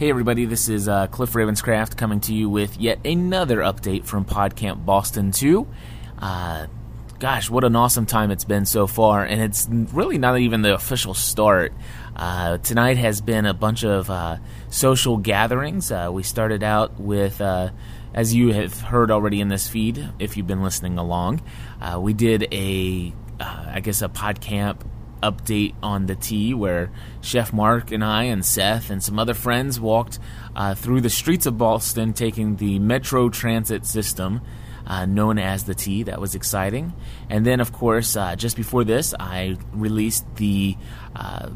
Hey, everybody, this is uh, Cliff Ravenscraft coming to you with yet another update from PodCamp Boston 2. Uh, gosh, what an awesome time it's been so far, and it's really not even the official start. Uh, tonight has been a bunch of uh, social gatherings. Uh, we started out with, uh, as you have heard already in this feed, if you've been listening along, we did a, I guess, a PodCamp update on the T where Chef Mark and I and Seth and some other friends walked uh, through the streets of Boston taking the Metro Transit system. Uh, known as the T. That was exciting. And then, of course, uh, just before this, I released the uh,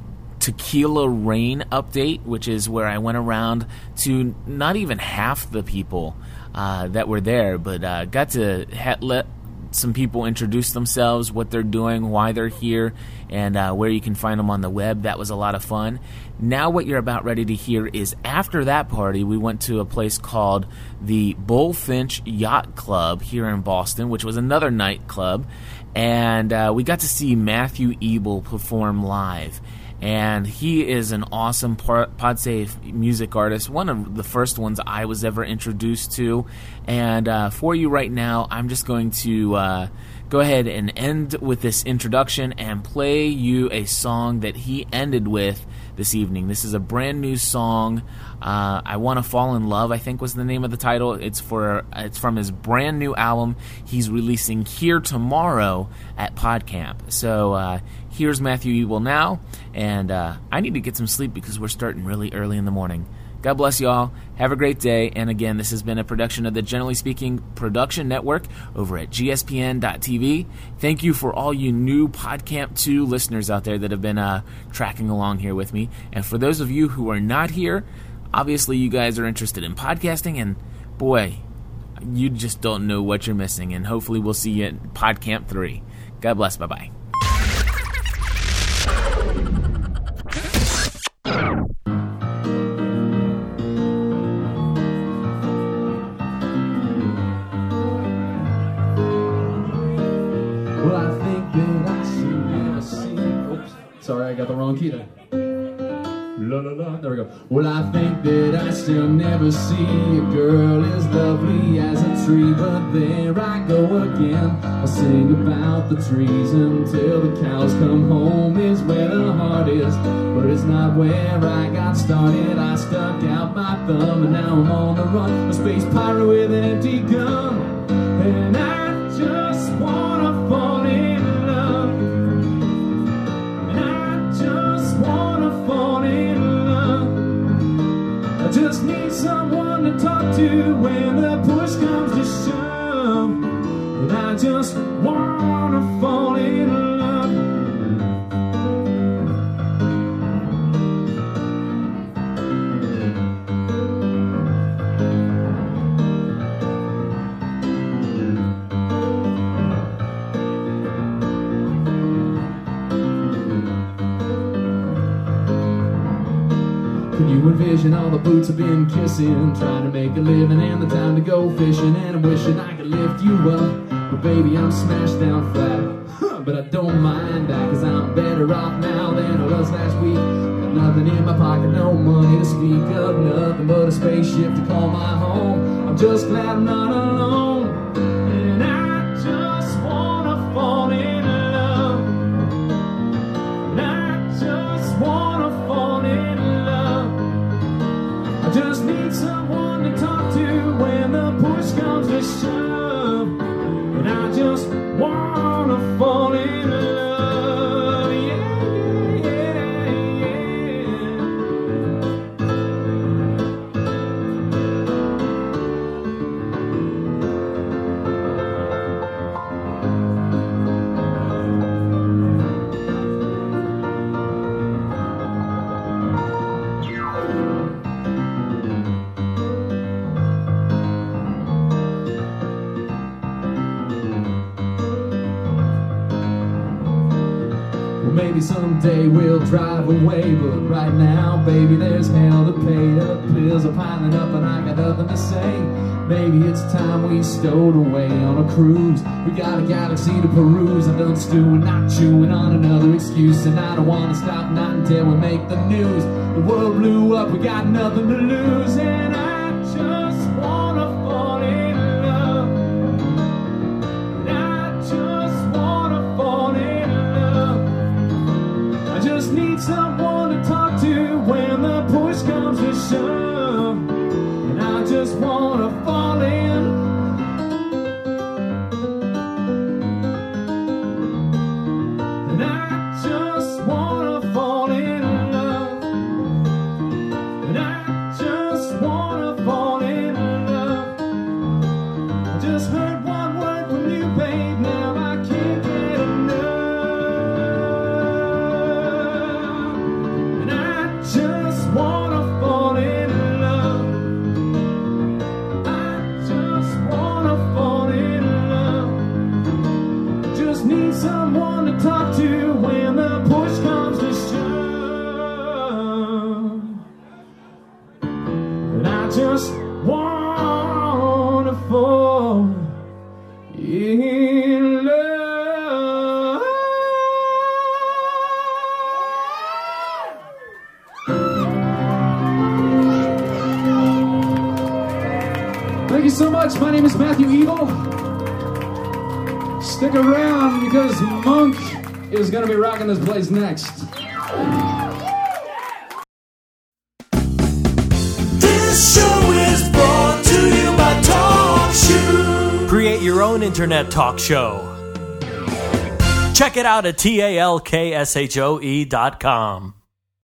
Tequila Rain update, which is where I went around to not even half the people uh, that were there, but uh, got to ha- let some people introduce themselves, what they're doing, why they're here, and uh, where you can find them on the web. That was a lot of fun. Now, what you're about ready to hear is after that party, we went to a place called the Bulfinch Yacht Club here in Boston, which was another nightclub, and uh, we got to see Matthew Ebel perform live and he is an awesome PodSafe music artist, one of the first ones I was ever introduced to. And uh, for you right now, I'm just going to uh, go ahead and end with this introduction and play you a song that he ended with this evening. This is a brand new song. Uh, I want to fall in love. I think was the name of the title. It's for it's from his brand new album. He's releasing here tomorrow at PodCamp. So uh, here's Matthew Ebel now, and uh, I need to get some sleep because we're starting really early in the morning. God bless you all. Have a great day. And again, this has been a production of the Generally Speaking Production Network over at gspn.tv. Thank you for all you new PodCamp 2 listeners out there that have been uh, tracking along here with me. And for those of you who are not here, obviously you guys are interested in podcasting, and boy, you just don't know what you're missing. And hopefully, we'll see you at PodCamp 3. God bless. Bye bye. Wrong key there. La la la, there we go. Well, I think that I still never see a girl as lovely as a tree, but there I go again. I'll sing about the trees until the cows come home, is where the heart is, but it's not where I got started. I stuck out my thumb, and now I'm on the run. A space pirate with an empty gun, and I just wanna to when the push comes to shove. And I just wanna envision all the boots I've been kissing, trying to make a living and the time to go fishing. And I'm wishing I could lift you up, but baby, I'm smashed down flat. but I don't mind that, cause I'm better off now than I was last week. Got nothing in my pocket, no money to speak of, nothing but a spaceship to call my home. I'm just glad I'm not alone. someone to talk to when the push comes to shove. Someday we'll drive away. But right now, baby, there's hell to pay. The bills are piling up, and I got nothing to say. Maybe it's time we stowed away on a cruise. We got a galaxy to peruse. I'm done stewing, not chewing on another excuse. And I don't wanna stop, not until we make the news. The world blew up, we got nothing to lose. And I comes need someone to talk to when the push comes to shove. And I just wanna fall in love. Thank you so much. My name is Matthew Ebel. Stick around because Monk is going to be rocking this place next. This show is brought to you by TalkShoe. Create your own internet talk show. Check it out at talkshoe dot com.